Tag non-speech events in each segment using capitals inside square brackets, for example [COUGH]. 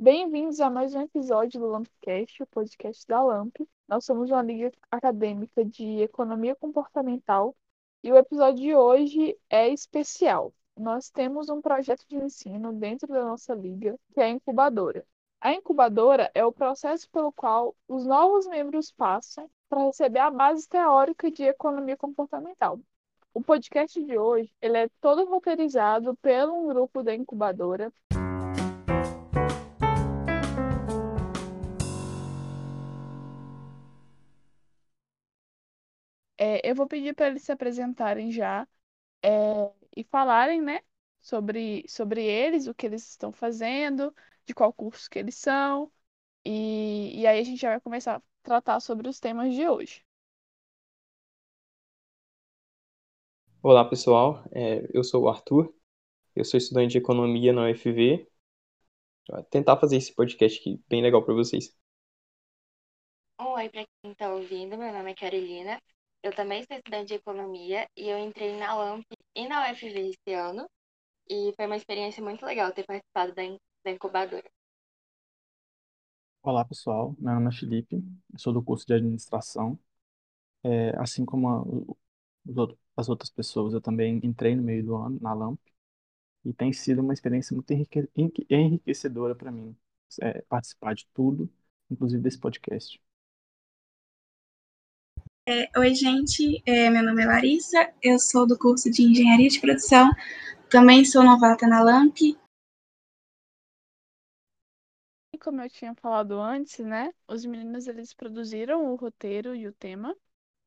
Bem-vindos a mais um episódio do LampCast, o podcast da Lamp. Nós somos uma liga acadêmica de economia comportamental e o episódio de hoje é especial. Nós temos um projeto de ensino dentro da nossa liga, que é a incubadora. A incubadora é o processo pelo qual os novos membros passam para receber a base teórica de economia comportamental. O podcast de hoje ele é todo roteirizado pelo um grupo da incubadora É, eu vou pedir para eles se apresentarem já é, e falarem, né, sobre, sobre eles, o que eles estão fazendo, de qual curso que eles são, e, e aí a gente já vai começar a tratar sobre os temas de hoje. Olá, pessoal. É, eu sou o Arthur, eu sou estudante de economia na UFV. Vou tentar fazer esse podcast aqui bem legal para vocês. Oi, para quem está ouvindo, meu nome é Carolina, eu também sou estudante de economia e eu entrei na LAMP e na UFV esse ano. E foi uma experiência muito legal ter participado da, da incubadora. Olá, pessoal. Meu nome é Felipe, eu sou do curso de administração. É, assim como a, as outras pessoas, eu também entrei no meio do ano na LAMP e tem sido uma experiência muito enriquecedora para mim é, participar de tudo, inclusive desse podcast. É, oi, gente. É, meu nome é Larissa, eu sou do curso de Engenharia de Produção, também sou novata na LAMP. Como eu tinha falado antes, né? Os meninos eles produziram o roteiro e o tema.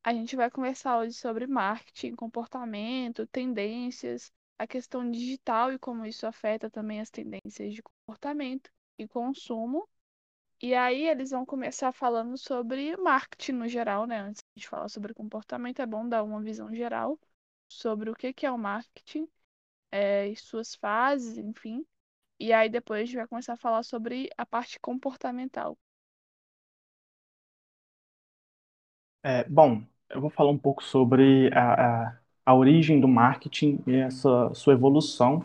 A gente vai conversar hoje sobre marketing, comportamento, tendências, a questão digital e como isso afeta também as tendências de comportamento e consumo. E aí eles vão começar falando sobre marketing no geral, né? Antes de falar sobre comportamento, é bom dar uma visão geral sobre o que é o marketing, é, e suas fases, enfim. E aí depois a gente vai começar a falar sobre a parte comportamental. É, bom, eu vou falar um pouco sobre a, a, a origem do marketing e essa sua evolução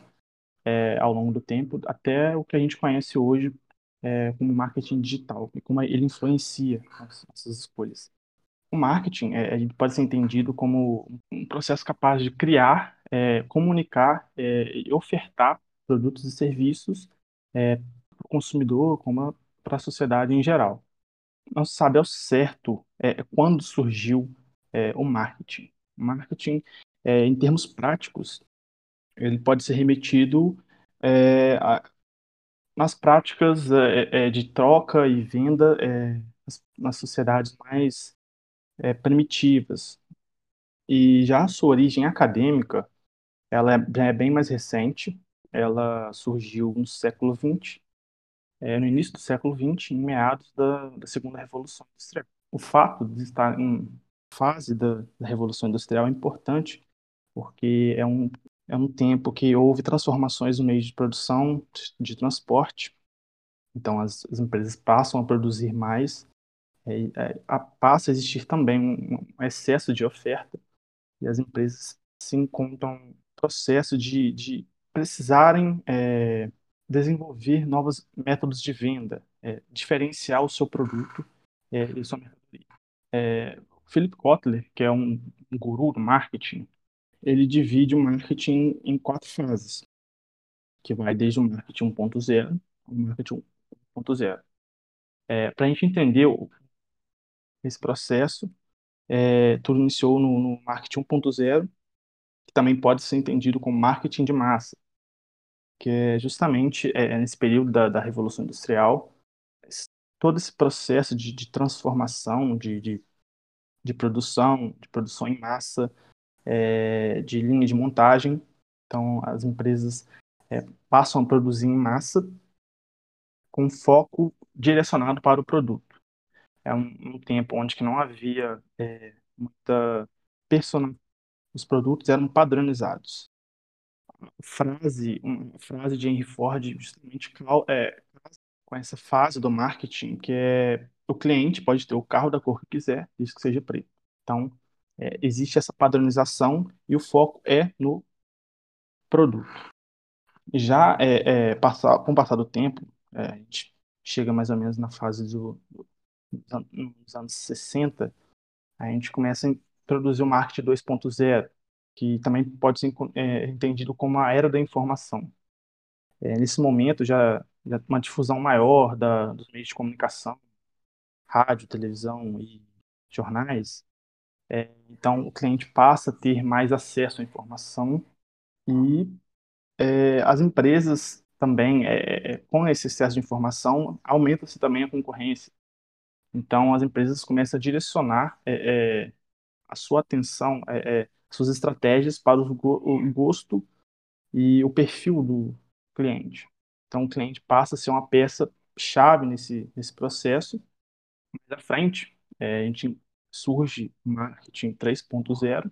é, ao longo do tempo, até o que a gente conhece hoje é, como marketing digital e como ele influencia as nossas escolhas. O marketing é, pode ser entendido como um processo capaz de criar, é, comunicar é, e ofertar produtos e serviços é, para o consumidor, como para a sociedade em geral. Não se sabe ao certo é, quando surgiu é, o marketing. O marketing, em termos práticos, ele pode ser remetido a, nas práticas é, é, de troca e venda é, nas, sociedades mais é, primitivas. E já a sua origem acadêmica, ela é, é bem mais recente, ela surgiu no século XX, é, no início do século XX, em meados da, da Segunda Revolução Industrial. O fato de estar em fase da, da Revolução Industrial é importante, porque é um, é um tempo que houve transformações no meio de produção, de transporte. Então, as, as empresas passam a produzir mais, é, é, a, passa a existir também um, um, excesso de oferta, e as empresas se encontram no processo de, de precisarem é, desenvolver novos métodos de venda, é, diferenciar o seu produto é, e sua mercadoria. É, Philip Kotler, que é um, um guru do marketing, ele divide o marketing em quatro fases, que vai desde o marketing 1.0 ao marketing 1.0. É, Para a gente entender esse processo, é, tudo iniciou no, no marketing 1.0, que também pode ser entendido como marketing de massa, que é justamente é, é nesse período da, da Revolução Industrial, todo esse processo de, de transformação, de, de, de produção, de produção em massa, é, de linha de montagem. Então, as empresas é, passam a produzir em massa com foco direcionado para o produto. É um, um tempo onde que não havia é, muita personal, os produtos eram padronizados. A frase, uma frase de Henry Ford justamente é, com essa fase do marketing que é o cliente pode ter o carro da cor que quiser, desde que seja preto. Então, é, existe essa padronização e o foco é no produto. Já é, é, passar, com o passar do tempo, é, a gente chega mais ou menos na fase do, dos anos 60, a gente começa a introduzir o marketing 2.0, que também pode ser é, entendido como a era da informação. É, nesse momento já, já uma difusão maior da, dos meios de comunicação, rádio, televisão e jornais, é, então o cliente passa a ter mais acesso à informação e é, as empresas também, é, é, com esse excesso de informação, aumenta-se também a concorrência. Então, as empresas começam a direcionar é, é a sua atenção, é, é, suas estratégias para o, o gosto e o perfil do cliente. Então, o cliente passa a ser uma peça chave nesse, nesse processo. Mais à frente, a gente surge o marketing 3.0,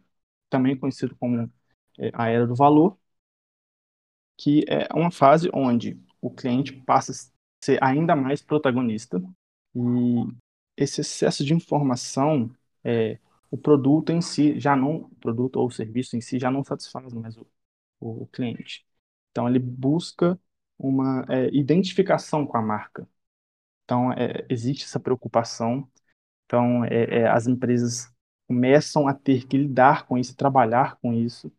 também conhecido como a era do valor, que é uma fase onde o cliente passa a ser ainda mais protagonista e esse excesso de informação, é, o produto em si já não, o produto ou o serviço em si já não satisfaz mais o, o cliente. Então ele busca uma é, identificação com a marca. Então é, existe essa preocupação. Então é, é, as empresas começam a ter que lidar com isso, trabalhar com isso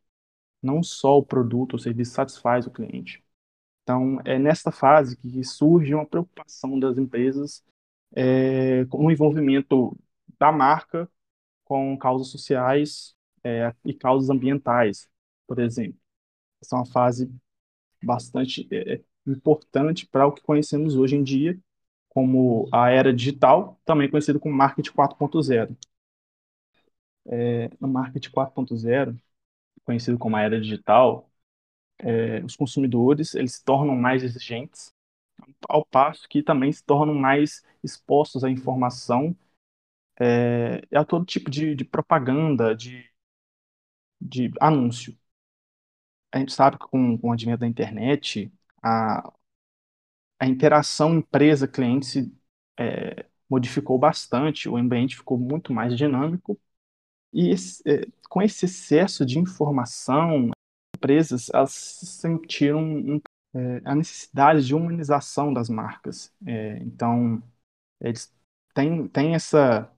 não só o produto ou serviço satisfaz o cliente. Então, é nesta fase que surge uma preocupação das empresas é, com o envolvimento da marca com causas sociais é, e causas ambientais, por exemplo. Essa é uma fase bastante é, importante para o que conhecemos hoje em dia como a era digital, também conhecido como marketing 4.0. É, no marketing 4.0, conhecido como a era digital, é, os consumidores eles se tornam mais exigentes, ao passo que também se tornam mais expostos à informação é, a todo tipo de, de propaganda, de, de anúncio. A gente sabe que com, com o advento da internet, a, a interação empresa-cliente se é, modificou bastante, o ambiente ficou muito mais dinâmico e esse, é, com esse excesso de informação, empresas elas sentiram um, é, a necessidade de humanização das marcas. É, então, eles têm, têm essa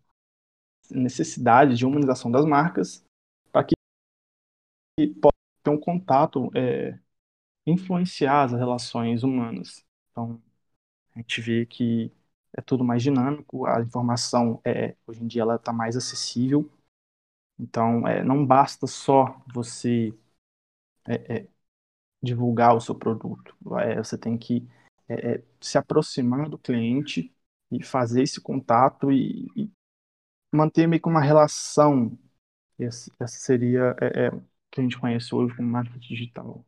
necessidade de humanização das marcas para que possam ter um contato, é, influenciar as relações humanas. Então, a gente vê que é tudo mais dinâmico, a informação é, hoje em dia ela está mais acessível então, é, não basta só você é, é, divulgar o seu produto. É, você tem que é, é, se aproximar do cliente e fazer esse contato e, e manter meio que uma relação. Essa seria o que a gente conhece hoje como marketing digital.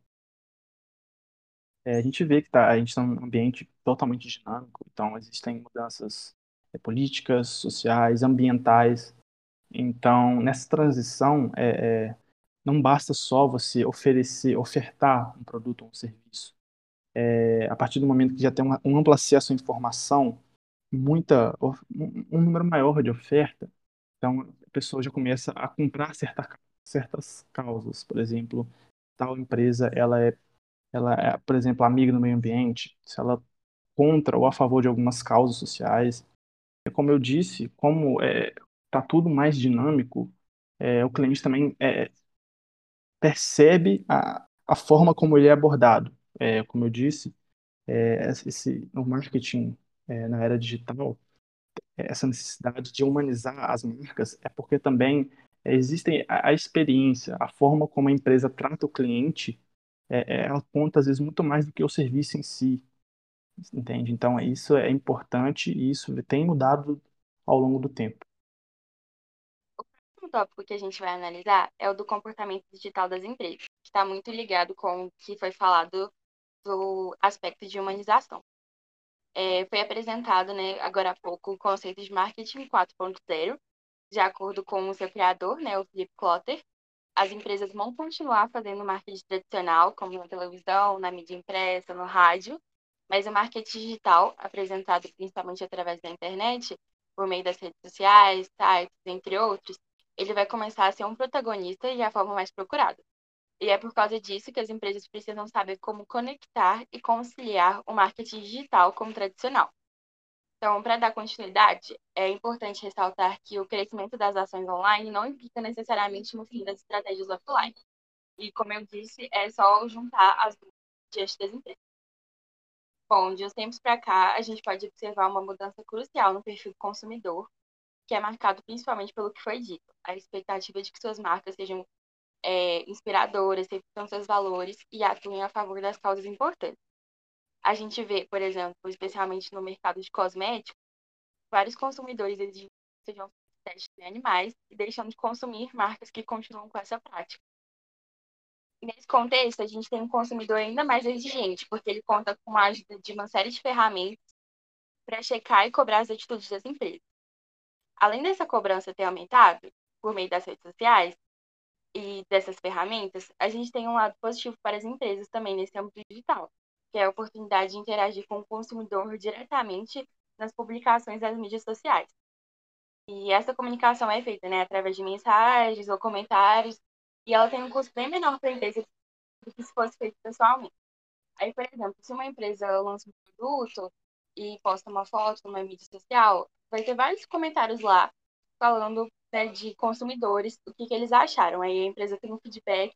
A gente vê que tá, a gente está num ambiente totalmente dinâmico, então existem mudanças políticas, sociais, ambientais, então, nessa transição, é, é, não basta só você oferecer, ofertar um produto ou um serviço. É, a partir do momento que já tem uma, um amplo acesso à informação, muita, um número maior de oferta, então a pessoa já começa a comprar certa, certas causas. Por exemplo, tal empresa, ela é, ela é, por exemplo, amiga do meio ambiente, se ela contra ou a favor de algumas causas sociais. Como eu disse, como é, está tudo mais dinâmico, é, o cliente também é, percebe a, a forma como ele é abordado. É, como eu disse, é, esse, no marketing é, na era digital, essa necessidade de humanizar as marcas é porque também existe a, a experiência, a forma como a empresa trata o cliente, é, ela conta às vezes muito mais do que o serviço em si, entende? Então isso é importante e isso tem mudado ao longo do tempo tópico que a gente vai analisar é o do comportamento digital das empresas, que está muito ligado com o que foi falado do aspecto de humanização. É, foi apresentado né, agora há pouco o conceito de marketing 4.0, de acordo com o seu criador, né, o Philip Klotter. As empresas vão continuar fazendo marketing tradicional, como na televisão, na mídia impressa, no rádio, mas o marketing digital, apresentado principalmente através da internet, por meio das redes sociais, sites, entre outros, ele vai começar a ser um protagonista e a forma mais procurada. E é por causa disso que as empresas precisam saber como conectar e conciliar o marketing digital com o tradicional. Então, para dar continuidade, é importante ressaltar que o crescimento das ações online não implica necessariamente no fim das estratégias offline. E, como eu disse, é só juntar as duas diante das empresas. Bom, de uns tempos para cá, a gente pode observar uma mudança crucial no perfil do consumidor, que é marcado principalmente pelo que foi dito, a expectativa de que suas marcas sejam é, inspiradoras, refletam seus valores e atuem a favor das causas importantes. A gente vê, por exemplo, especialmente no mercado de cosméticos, vários consumidores exigem que sejam testes em animais e deixando de consumir marcas que continuam com essa prática. Nesse contexto, a gente tem um consumidor ainda mais exigente, porque ele conta com a ajuda de uma série de ferramentas para checar e cobrar as atitudes das empresas. Além dessa cobrança ter aumentado por meio das redes sociais e dessas ferramentas, a gente tem um lado positivo para as empresas também nesse âmbito digital, que é a oportunidade de interagir com o consumidor diretamente nas publicações das mídias sociais. E essa comunicação é feita né, através de mensagens ou comentários e ela tem um custo bem menor para a empresa do que se fosse feito pessoalmente. Aí, por exemplo, se uma empresa lança um produto e posta uma foto numa mídia social, vai ter vários comentários lá falando né, de consumidores, o que, que eles acharam. Aí a empresa tem um feedback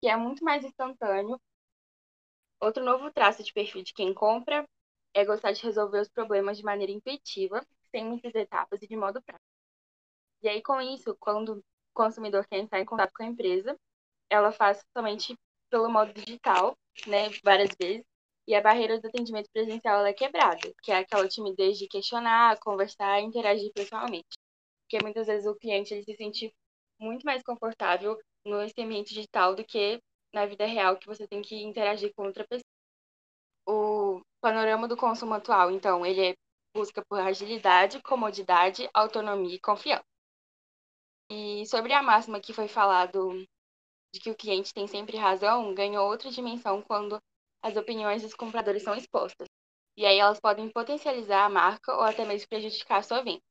que é muito mais instantâneo. Outro novo traço de perfil de quem compra é gostar de resolver os problemas de maneira intuitiva, sem muitas etapas e de modo prático. E aí, com isso, quando consumidor quer entrar em contato com a empresa, ela faz somente pelo modo digital, né, várias vezes, e a barreira do atendimento presencial é quebrada, que é aquela timidez de questionar, conversar interagir pessoalmente. Porque muitas vezes o cliente ele se sente muito mais confortável nesse ambiente digital do que na vida real, que você tem que interagir com outra pessoa. O panorama do consumo atual, então, ele é busca por agilidade, comodidade, autonomia e confiança. E sobre a máxima que foi falado de que o cliente tem sempre razão, ganhou outra dimensão quando as opiniões dos compradores são expostas. E aí elas podem potencializar a marca ou até mesmo prejudicar a sua venda.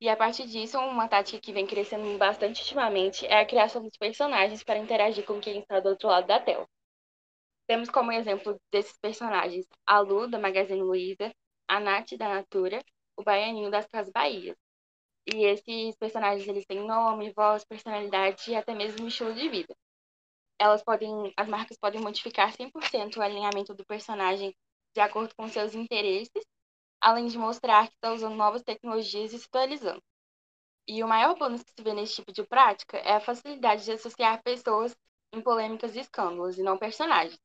E a partir disso, uma tática que vem crescendo bastante ultimamente é a criação dos personagens para interagir com quem está do outro lado da tela. Temos como exemplo desses personagens a Lu, da Magazine Luiza, a Nath, da Natura, o Baianinho das Casas Bahia, e esses personagens, eles têm nome, voz, personalidade e até mesmo estilo de vida. Elas podem, as marcas podem modificar 100% o alinhamento do personagem de acordo com seus interesses, além de mostrar que está usando novas tecnologias e se atualizando. E o maior bônus que se vê nesse tipo de prática é a facilidade de associar pessoas em polêmicas e escândalos, e não personagens.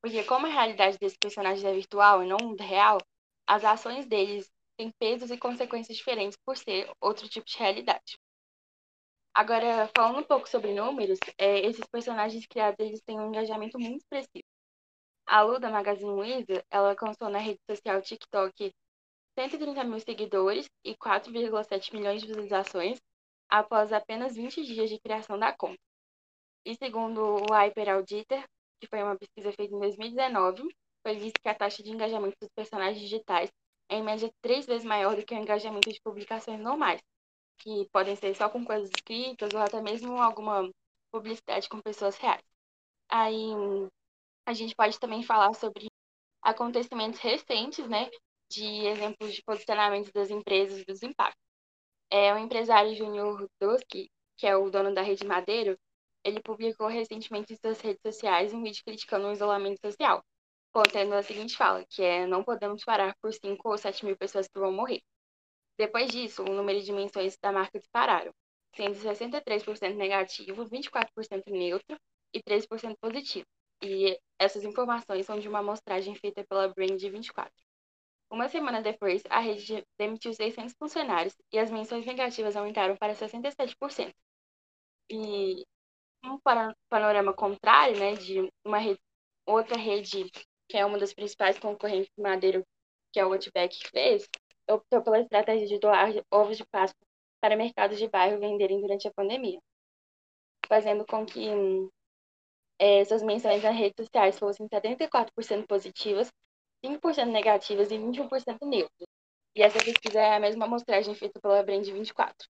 Porque como a realidade desses personagens é virtual e não real, as ações deles tem pesos e consequências diferentes por ser outro tipo de realidade. Agora, falando um pouco sobre números, é, esses personagens criados eles têm um engajamento muito expressivo. A Lu, da Magazine Luiza, ela alcançou na rede social TikTok 130 mil seguidores e 4,7 milhões de visualizações após apenas 20 dias de criação da conta. E segundo o Hyper que foi uma pesquisa feita em 2019, foi visto que a taxa de engajamento dos personagens digitais é em média três vezes maior do que o engajamento de publicações normais, que podem ser só com coisas escritas ou até mesmo alguma publicidade com pessoas reais. Aí a gente pode também falar sobre acontecimentos recentes, né, de exemplos de posicionamento das empresas e dos impactos. É, o empresário Júnior Doski, que é o dono da Rede Madeiro, ele publicou recentemente em suas redes sociais um vídeo criticando o isolamento social contendo a seguinte fala, que é não podemos parar por 5 ou 7 mil pessoas que vão morrer. Depois disso, o número de menções da marca dispararam, sendo 63% negativo, 24% neutro e 13% positivo. E essas informações são de uma amostragem feita pela Brand 24. Uma semana depois, a rede demitiu 600 funcionários e as menções negativas aumentaram para 67%. E um panorama contrário, né, de uma rede, outra rede que é uma das principais concorrentes do Madeiro, que é o Outback, fez, optou pela estratégia de doar ovos de Páscoa para mercados de bairro venderem durante a pandemia, fazendo com que é, suas menções nas redes sociais fossem 74% positivas, 5% negativas e 21% neutras. E essa pesquisa é a mesma amostragem feita pela Brand 24.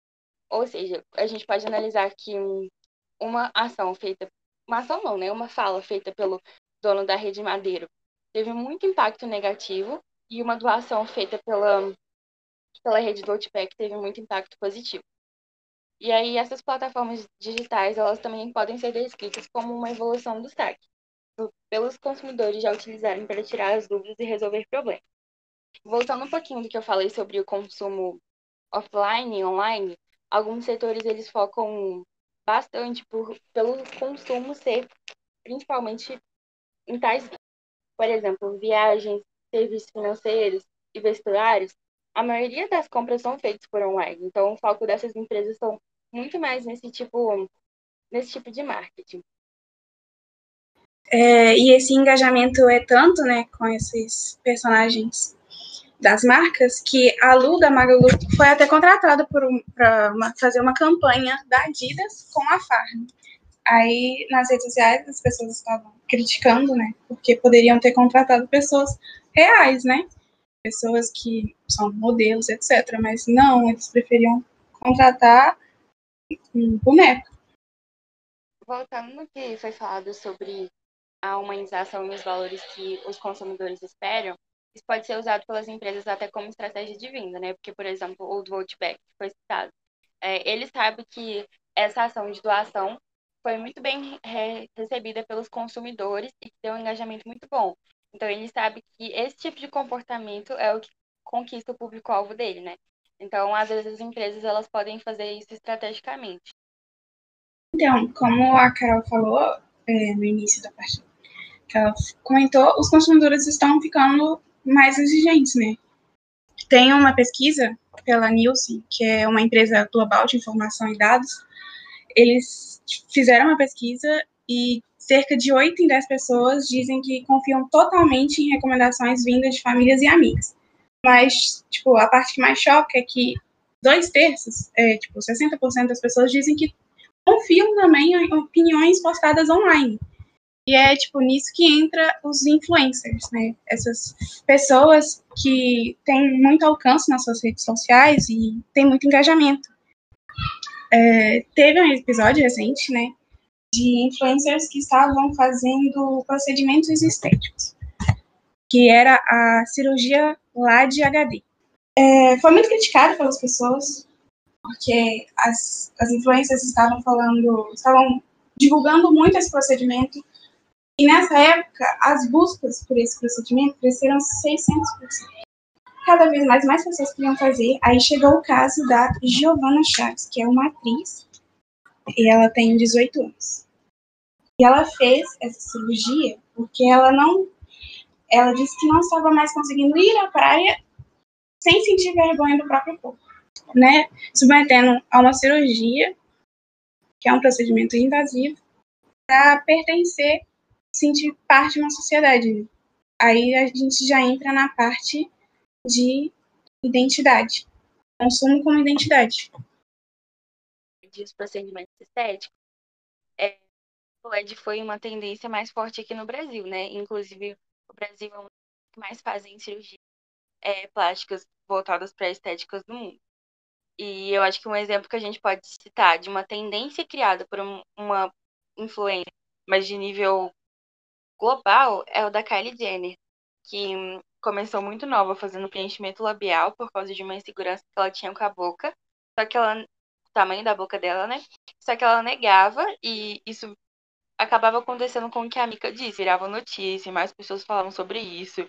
Ou seja, a gente pode analisar que uma ação feita, uma ação não, né? Uma fala feita pelo dono da rede Madeiro teve muito impacto negativo e uma doação feita pela pela rede do Outback teve muito impacto positivo. E aí essas plataformas digitais, elas também podem ser descritas como uma evolução do saque, pelos consumidores já utilizarem para tirar as dúvidas e resolver problemas. Voltando um pouquinho do que eu falei sobre o consumo offline e online, alguns setores eles focam bastante por, pelo consumo ser principalmente em tais, por exemplo, viagens, serviços financeiros e vestuários, a maioria das compras são feitas por online. Então, o foco dessas empresas são muito mais nesse tipo, nesse tipo de marketing. É, e esse engajamento é tanto, né, com esses personagens das marcas, que a Lu da Magalu foi até contratada para fazer uma campanha da Adidas com a Farm. Aí, nas redes sociais, as pessoas estavam criticando, né, porque poderiam ter contratado pessoas reais, né, pessoas que são modelos, etc. Mas não, eles preferiam contratar um boneco. Voltando no que foi falado sobre a humanização e os valores que os consumidores esperam, isso pode ser usado pelas empresas até como estratégia de venda, né? Porque, por exemplo, o do Outback, que foi citado, é, ele sabe que essa ação de doação foi muito bem recebida pelos consumidores e deu um engajamento muito bom. Então, ele sabe que esse tipo de comportamento é o que conquista o público-alvo dele, né? Então, às vezes, as empresas elas podem fazer isso estrategicamente. Então, como a Carol falou é, no início da parte que ela comentou, os consumidores estão ficando mais exigentes, né? Tem uma pesquisa pela Nielsen, que é uma empresa global de informação e dados, eles fizeram uma pesquisa e cerca de 8 em 10 pessoas dizem que confiam totalmente em recomendações vindas de famílias e amigos. Mas, tipo, a parte que mais choca é que dois terços, é, tipo, 60% das pessoas dizem que confiam também em opiniões postadas online. E é, tipo, nisso que entra os influencers, né? Essas pessoas que têm muito alcance nas suas redes sociais e têm muito engajamento. É, teve um episódio recente, né? De influencers que estavam fazendo procedimentos estéticos, que era a cirurgia lá de HD. É, foi muito criticado pelas pessoas, porque as, as influencers estavam falando, estavam divulgando muito esse procedimento e nessa época, as buscas por esse procedimento cresceram 600%. Cada vez mais, mais pessoas queriam fazer. Aí chegou o caso da Giovanna Chaves, que é uma atriz, e ela tem 18 anos. E ela fez essa cirurgia porque ela não. Ela disse que não estava mais conseguindo ir à praia sem sentir vergonha do próprio corpo, né? Submetendo a uma cirurgia, que é um procedimento invasivo, para pertencer sentir parte de uma sociedade. Aí a gente já entra na parte de identidade. Consumo como identidade. Diz procedimentos estéticos. É, o LED foi uma tendência mais forte aqui no Brasil, né? Inclusive, o Brasil é um dos que mais fazem cirurgias é, plásticas voltadas para estéticas do mundo. E eu acho que um exemplo que a gente pode citar de uma tendência criada por um, uma influência, mas de nível global é o da Kylie Jenner, que começou muito nova fazendo preenchimento labial por causa de uma insegurança que ela tinha com a boca. Só que ela. O tamanho da boca dela, né? Só que ela negava e isso acabava acontecendo com o que a Mika disse, virava notícia, mais pessoas falavam sobre isso.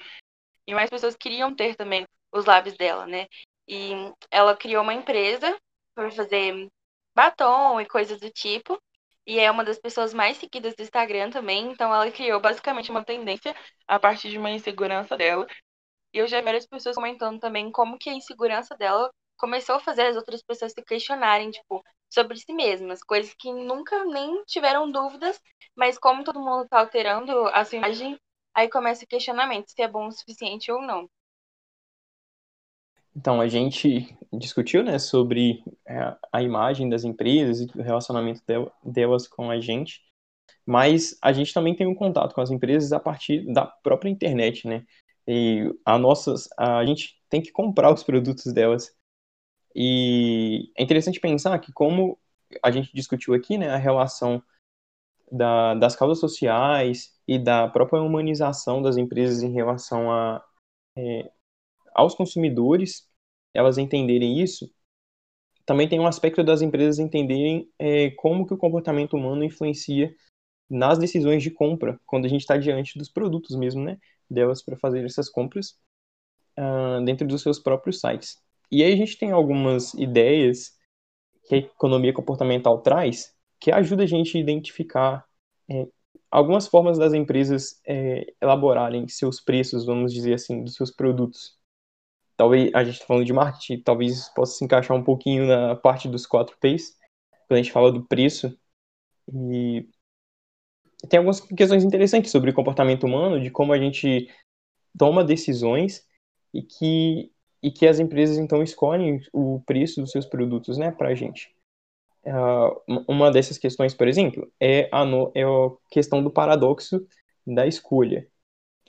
E mais pessoas queriam ter também os lábios dela, né? E ela criou uma empresa para fazer batom e coisas do tipo. E é uma das pessoas mais seguidas do Instagram também. Então ela criou basicamente uma tendência a partir de uma insegurança dela. E eu já vi várias pessoas comentando também como que a insegurança dela começou a fazer as outras pessoas se questionarem, tipo, sobre si mesmas, coisas que nunca nem tiveram dúvidas, mas como todo mundo tá alterando a sua imagem, aí começa o questionamento se é bom o suficiente ou não. Então, a gente discutiu né, sobre é, a imagem das empresas e o relacionamento delas com a gente, mas a gente também tem um contato com as empresas a partir da própria internet, né? E a, nossas, a gente tem que comprar os produtos delas. E é interessante pensar que, como a gente discutiu aqui, né, a relação da, das causas sociais e da própria humanização das empresas em relação a, é, aos consumidores, elas entenderem isso, também tem um aspecto das empresas entenderem é, como que o comportamento humano influencia nas decisões de compra, quando a gente está diante dos produtos mesmo, né, delas para fazer essas compras uh, dentro dos seus próprios sites. E aí a gente tem algumas ideias que a economia comportamental traz que ajuda a gente a identificar é, algumas formas das empresas é, elaborarem seus preços, vamos dizer assim, dos seus produtos. Talvez a gente está falando de marketing, talvez isso possa se encaixar um pouquinho na parte dos 4 Ps, quando a gente fala do preço. E tem algumas questões interessantes sobre o comportamento humano, de como a gente toma decisões e que, e que as empresas então escolhem o preço dos seus produtos né, para a gente. Uh, uma dessas questões, por exemplo, é a, no, é a questão do paradoxo da escolha.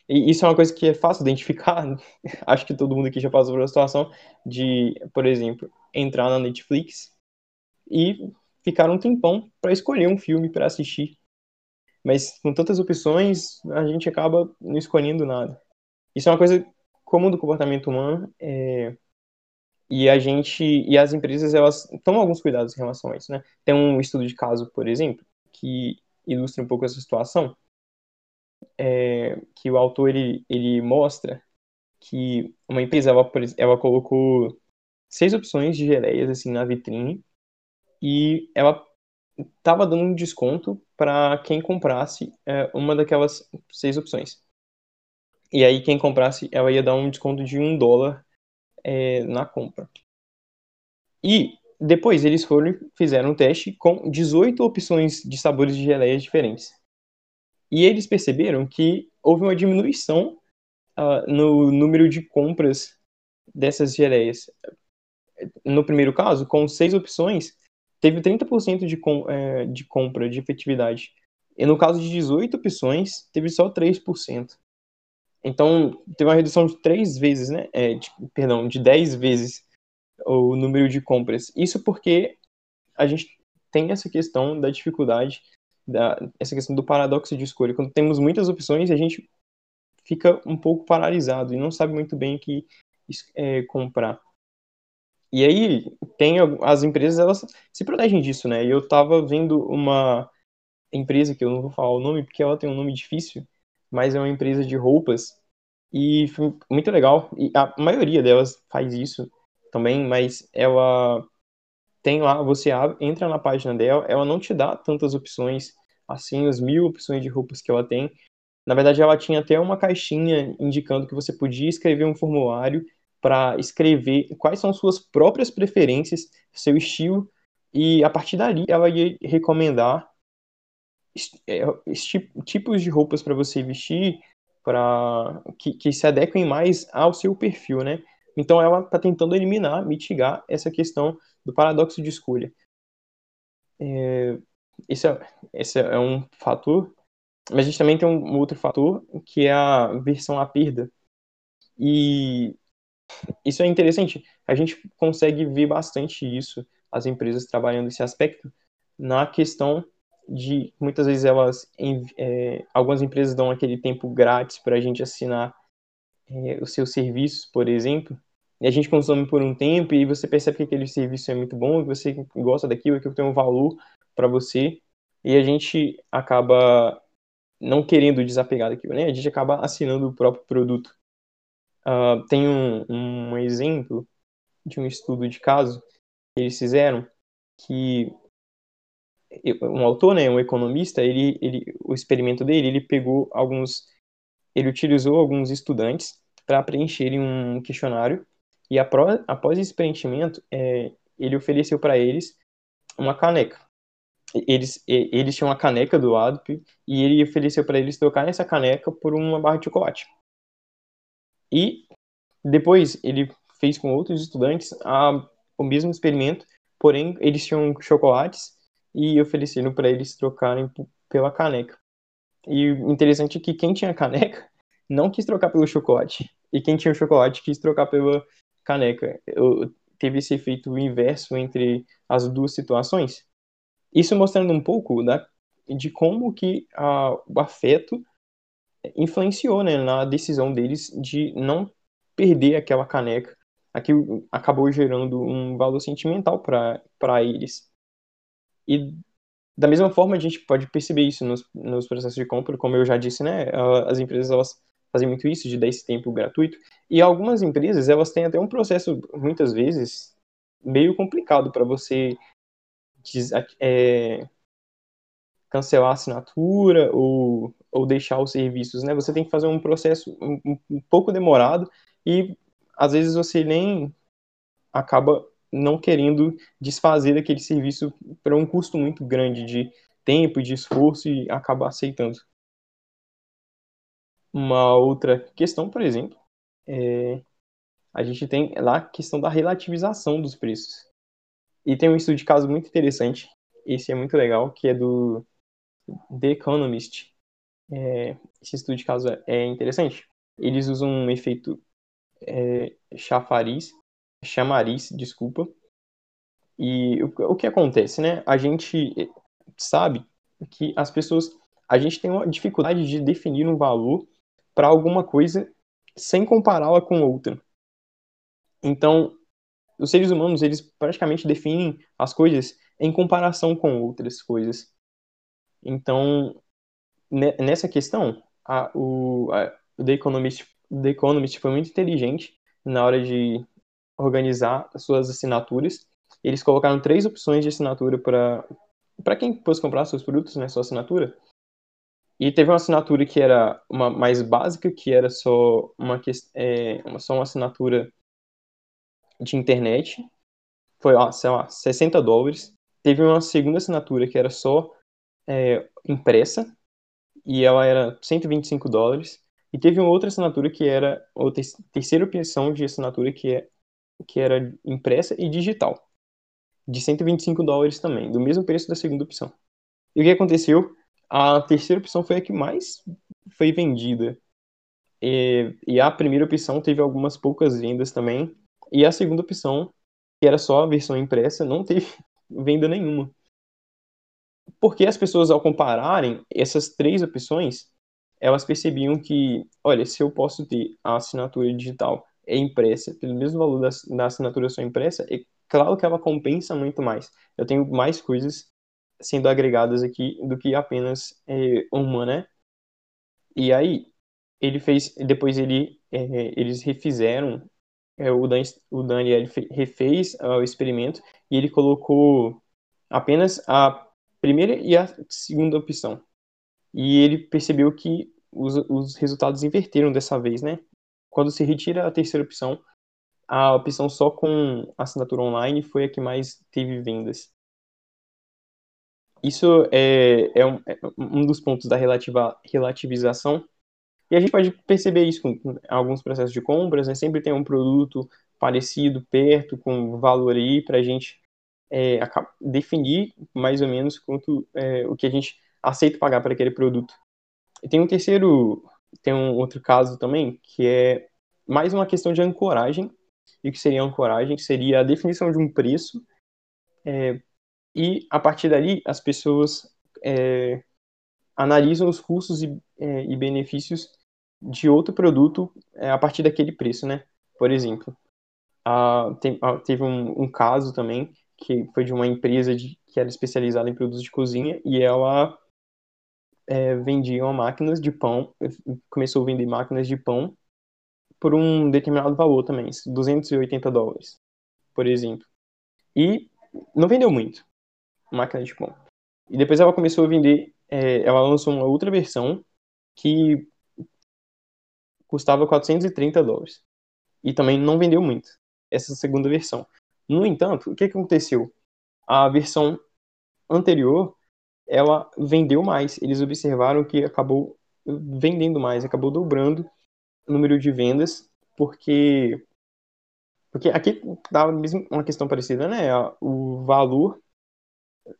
E isso é uma coisa que é fácil identificar. [LAUGHS] Acho que todo mundo aqui já passou por uma situação de, por exemplo, entrar na Netflix e ficar um tempão para escolher um filme para assistir. Mas com tantas opções, a gente acaba não escolhendo nada. Isso é uma coisa comum do comportamento humano. É... E a gente e as empresas elas tomam alguns cuidados em relação a isso, né? Tem um estudo de caso, por exemplo, que ilustra um pouco essa situação, é, que o autor ele, ele mostra que uma empresa ela, ela colocou seis opções de geleias assim na vitrine e ela estava dando um desconto para quem comprasse é, uma daquelas seis opções. E aí quem comprasse, ela ia dar um desconto de um dólar é, na compra. E depois eles foram fizeram um teste com 18 opções de sabores de geleias diferentes. E eles perceberam que houve uma diminuição uh, no número de compras dessas geleias. No primeiro caso, com seis opções, teve 30% de, com, é, de compra, de efetividade. E no caso de 18 opções, teve só 3%. Então, teve uma redução de três vezes, né? É, de, perdão, de 10 vezes o número de compras. Isso porque a gente tem essa questão da dificuldade, da, essa questão do paradoxo de escolha. Quando temos muitas opções, a gente fica um pouco paralisado e não sabe muito bem o que é, comprar. E aí tem as empresas elas se protegem disso, né? E eu tava vendo uma empresa que eu não vou falar o nome porque ela tem um nome difícil, mas é uma empresa de roupas e muito legal. E a maioria delas faz isso também, mas ela tem lá, você abre, entra na página dela, ela não te dá tantas opções assim, as mil opções de roupas que ela tem. Na verdade, ela tinha até uma caixinha indicando que você podia escrever um formulário para escrever quais são suas próprias preferências, seu estilo, e a partir dali ela ia recomendar é, tipos de roupas para você vestir para que, que se adequem mais ao seu perfil, né? Então ela está tentando eliminar, mitigar essa questão do paradoxo de escolha. É, esse, é, esse é um fator, mas a gente também tem um outro fator que é a versão à perda. E isso é interessante. A gente consegue ver bastante isso, as empresas trabalhando esse aspecto, na questão de muitas vezes elas, é, algumas empresas dão aquele tempo grátis para a gente assinar é, os seus serviços, por exemplo, e a gente consome por um tempo e você percebe que aquele serviço é muito bom, que você gosta daquilo, que tem um valor para você, e a gente acaba não querendo desapegar daquilo, né? A gente acaba assinando o próprio produto. Uh, tem um, um exemplo de um estudo de caso que eles fizeram que um autor, né, um economista, ele, ele, o experimento dele, ele pegou alguns, ele utilizou alguns estudantes para preencherem um questionário e após, após esse preenchimento, é, ele ofereceu para eles uma caneca. Eles, eles tinham uma caneca do lado e ele ofereceu para eles trocar essa caneca por uma barra de chocolate. E depois ele fez com outros estudantes a, o mesmo experimento, porém eles tinham chocolates e ofereceram para eles trocarem pela caneca. E interessante é que quem tinha caneca [LAUGHS] não quis trocar pelo chocolate, e quem tinha o chocolate quis trocar pela caneca. Eu, teve esse efeito inverso entre as duas situações. Isso mostrando um pouco da, de como que a, o afeto influenciou né, na decisão deles de não perder aquela caneca aquilo acabou gerando um valor sentimental para eles. E da mesma forma, a gente pode perceber isso nos, nos processos de compra, como eu já disse, né? As empresas elas fazem muito isso de dar esse tempo gratuito. E algumas empresas elas têm até um processo muitas vezes meio complicado para você é, cancelar a assinatura ou, ou deixar os serviços, né? Você tem que fazer um processo um, um pouco demorado e às vezes você nem acaba não querendo desfazer daquele serviço para um custo muito grande de tempo e de esforço e acaba aceitando. Uma outra questão, por exemplo, é a gente tem lá a questão da relativização dos preços. E tem um estudo de caso muito interessante, esse é muito legal, que é do The Economist. É, esse estudo de caso é interessante. Eles usam um efeito é, chafariz, chamariz, desculpa. E o, o que acontece, né? A gente sabe que as pessoas, a gente tem uma dificuldade de definir um valor para alguma coisa sem compará-la com outra. Então, os seres humanos, eles praticamente definem as coisas em comparação com outras coisas. Então, nessa questão, a, o, a, o The Economist, The Economist foi muito inteligente na hora de organizar as suas assinaturas. Eles colocaram três opções de assinatura para quem fosse comprar seus produtos, né, sua assinatura. E teve uma assinatura que era uma mais básica, que era só uma, é, só uma assinatura de internet. Foi, ó, sei lá, 60 dólares. Teve uma segunda assinatura que era só é, impressa, e ela era 125 dólares. E teve uma outra assinatura que era a terceira opção de assinatura que, é, que era impressa e digital, de 125 dólares também, do mesmo preço da segunda opção. E o que aconteceu? A terceira opção foi a que mais foi vendida. E, e a primeira opção teve algumas poucas vendas também. E a segunda opção, que era só a versão impressa, não teve [LAUGHS] venda nenhuma. Porque as pessoas, ao compararem essas três opções, elas percebiam que, olha, se eu posso ter a assinatura digital e impressa pelo mesmo valor da, da assinatura só impressa, é claro que ela compensa muito mais. Eu tenho mais coisas sendo agregadas aqui do que apenas é, uma, né? E aí, ele fez, depois ele, é, eles refizeram, é, o, Dan, o Daniel refez o experimento e ele colocou apenas a primeira e a segunda opção. E ele percebeu que os, os resultados inverteram dessa vez, né? Quando se retira a terceira opção, a opção só com assinatura online foi a que mais teve vendas. Isso é, é, um, é um, dos pontos da relativa, relativização. E a gente pode perceber isso com, alguns processos de compras, né? Sempre tem um produto parecido, perto, com valor aí, para a gente é, definir mais ou menos quanto é, o que a gente aceita pagar para aquele produto. E tem um terceiro, tem um outro caso também, que é mais uma questão de ancoragem. E o que seria ancoragem? Seria a definição de um preço é, e a partir dali as pessoas é, analisam os custos e, é, e, benefícios de outro produto é, a partir daquele preço, né? Por exemplo, a, tem, a, teve um, um, caso também que foi de uma empresa de, que era especializada em produtos de cozinha e ela é, vendia máquinas de pão, começou a vender máquinas de pão por um determinado valor também, 280 dólares, por exemplo. E não vendeu muito máquina de pão. E depois ela começou a vender, é, ela lançou uma outra versão que custava 430 dólares. E também não vendeu muito, essa segunda versão. No entanto, o que, que aconteceu? A versão anterior, ela vendeu mais. Eles observaram que acabou vendendo mais, acabou dobrando o número de vendas, porque porque aqui dá uma questão parecida, né? O valor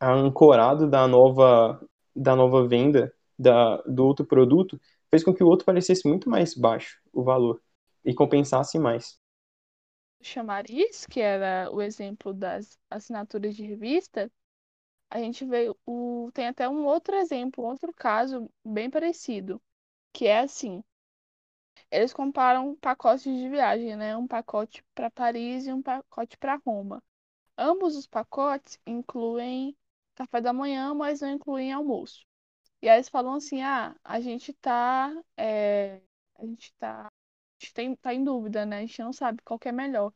ancorado da nova da nova venda da, do outro produto fez com que o outro parecesse muito mais baixo o valor e compensasse mais. Chamariz, que era o exemplo das assinaturas de revista, a gente vê o tem até um outro exemplo, outro caso bem parecido, que é assim, eles comparam pacotes de viagem, né? Um pacote para Paris e um pacote para Roma. Ambos os pacotes incluem café da manhã, mas não incluem almoço. E aí eles falam assim, ah, a gente tá. É, a gente tá. A gente tem, tá em dúvida, né? A gente não sabe qual que é melhor. O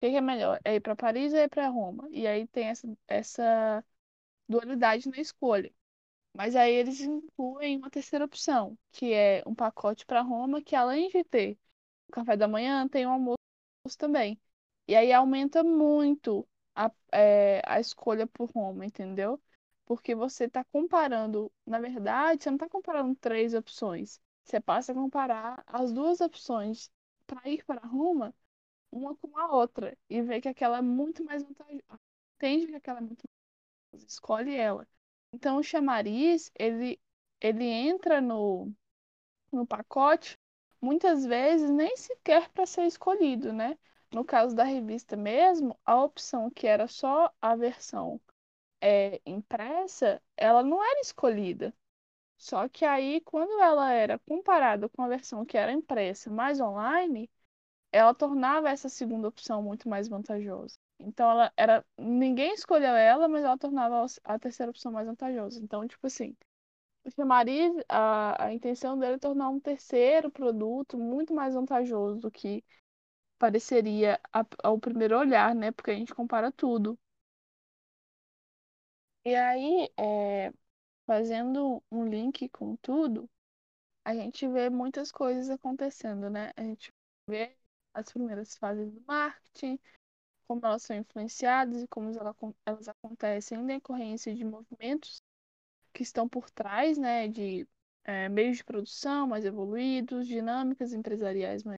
que, é melhor? É ir para Paris ou é ir para Roma? E aí tem essa, essa dualidade na escolha. Mas aí eles incluem uma terceira opção, que é um pacote para Roma, que além de ter o café da manhã, tem o almoço também. E aí aumenta muito a, é, a escolha por Roma, entendeu? Porque você está comparando, na verdade, você não está comparando três opções. Você passa a comparar as duas opções para ir para Roma, uma com a outra, e ver que aquela é muito mais vantajosa. Entende que aquela é muito mais vantajosa. Escolhe ela. Então, o chamariz, ele, ele entra no, no pacote, muitas vezes nem sequer para ser escolhido, né? No caso da revista mesmo, a opção que era só a versão é, impressa, ela não era escolhida. Só que aí, quando ela era comparada com a versão que era impressa mais online, ela tornava essa segunda opção muito mais vantajosa. Então ela era. Ninguém escolheu ela, mas ela tornava a terceira opção mais vantajosa. Então, tipo assim, o chamariz, a, a intenção dele é tornar um terceiro produto muito mais vantajoso do que pareceria a, ao primeiro olhar, né? Porque a gente compara tudo. E aí, é, fazendo um link com tudo, a gente vê muitas coisas acontecendo, né? A gente vê as primeiras fases do marketing, como elas são influenciadas e como elas acontecem em decorrência de movimentos que estão por trás, né? De é, meios de produção mais evoluídos, dinâmicas empresariais mais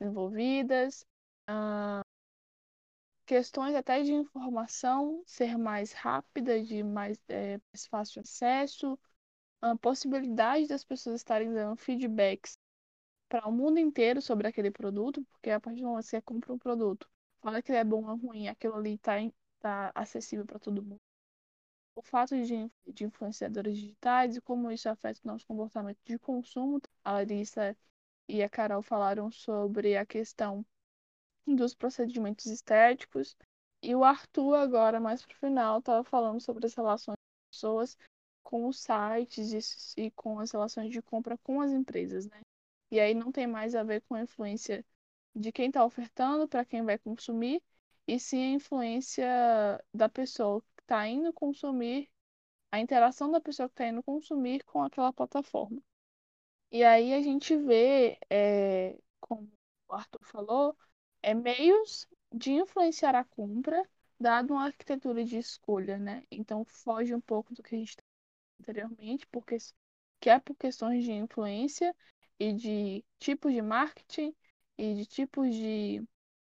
desenvolvidas, uh, questões até de informação ser mais rápida, de mais, é, mais fácil acesso, a possibilidade das pessoas estarem dando feedbacks para o mundo inteiro sobre aquele produto, porque a partir do momento que você compra um produto, fala que ele é bom ou ruim, aquilo ali está tá acessível para todo mundo. O fato de, de influenciadores digitais e como isso afeta o nosso comportamento de consumo. A Larissa e a Carol falaram sobre a questão dos procedimentos estéticos. E o Arthur, agora, mais pro final, estava falando sobre as relações das pessoas com os sites e com as relações de compra com as empresas, né? E aí não tem mais a ver com a influência de quem está ofertando para quem vai consumir, e sim a influência da pessoa que está indo consumir, a interação da pessoa que está indo consumir com aquela plataforma. E aí a gente vê, é, como o Arthur falou, é meios de influenciar a compra, dado uma arquitetura de escolha, né? Então foge um pouco do que a gente anteriormente, porque que é por questões de influência e de tipos de marketing e de tipos de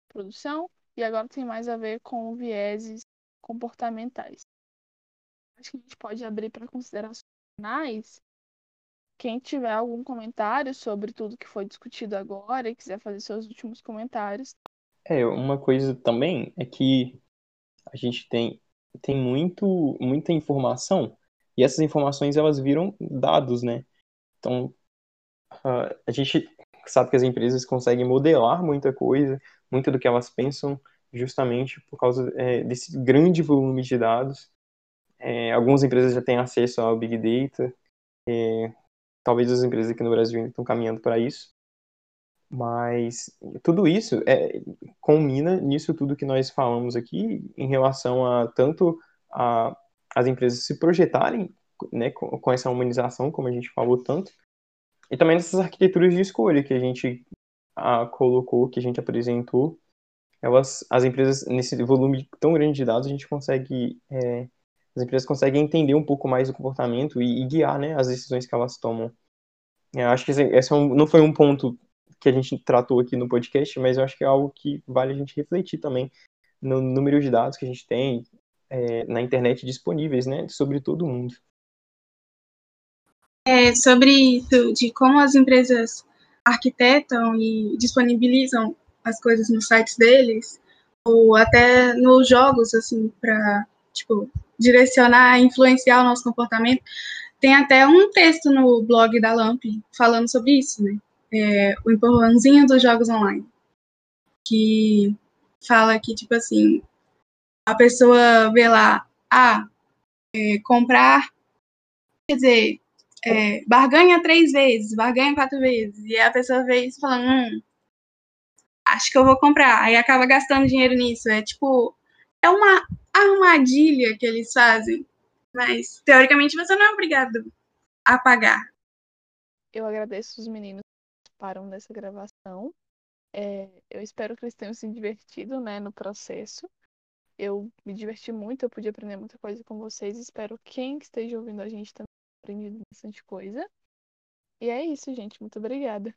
produção, e agora tem mais a ver com vieses comportamentais. Acho que a gente pode abrir para considerações finais quem tiver algum comentário sobre tudo que foi discutido agora e quiser fazer seus últimos comentários. É, uma coisa também é que a gente tem, tem muito, muita informação e essas informações elas viram dados, né? Então, a gente sabe que as empresas conseguem modelar muita coisa, muito do que elas pensam justamente por causa é, desse grande volume de dados. É, algumas empresas já têm acesso ao Big Data, é, Talvez as empresas aqui no Brasil ainda estão caminhando para isso. Mas tudo isso é, culmina nisso tudo que nós falamos aqui em relação a tanto a, as empresas se projetarem né, com, com essa humanização, como a gente falou tanto, e também nessas arquiteturas de escolha que a gente a, colocou, que a gente apresentou, elas, as empresas, nesse volume tão grande de dados, a gente consegue é, as empresas conseguem entender um pouco mais o comportamento e, e guiar né, as decisões que elas tomam. Eu acho que esse, esse é um, não foi um ponto que a gente tratou aqui no podcast, mas eu acho que é algo que vale a gente refletir também no número de dados que a gente tem é, na internet disponíveis, né, sobre todo mundo. É, sobre isso, de como as empresas arquitetam e disponibilizam as coisas nos sites deles, ou até nos jogos, assim, para, tipo, direcionar, influenciar o nosso comportamento. Tem até um texto no blog da LAMP falando sobre isso, né? é, o empurrãozinho dos jogos online. Que fala que, tipo assim, a pessoa vê lá, ah, é, comprar, quer dizer, é, barganha três vezes, barganha quatro vezes, e a pessoa vê isso falando, hum, acho que eu vou comprar, aí acaba gastando dinheiro nisso, é tipo, é uma armadilha que eles fazem, mas teoricamente você não é obrigado a pagar. Eu agradeço os meninos que participaram dessa gravação. É, eu espero que eles tenham se divertido né, no processo. Eu me diverti muito, eu pude aprender muita coisa com vocês. Espero que quem esteja ouvindo a gente tenha aprendido bastante coisa. E é isso, gente. Muito obrigada.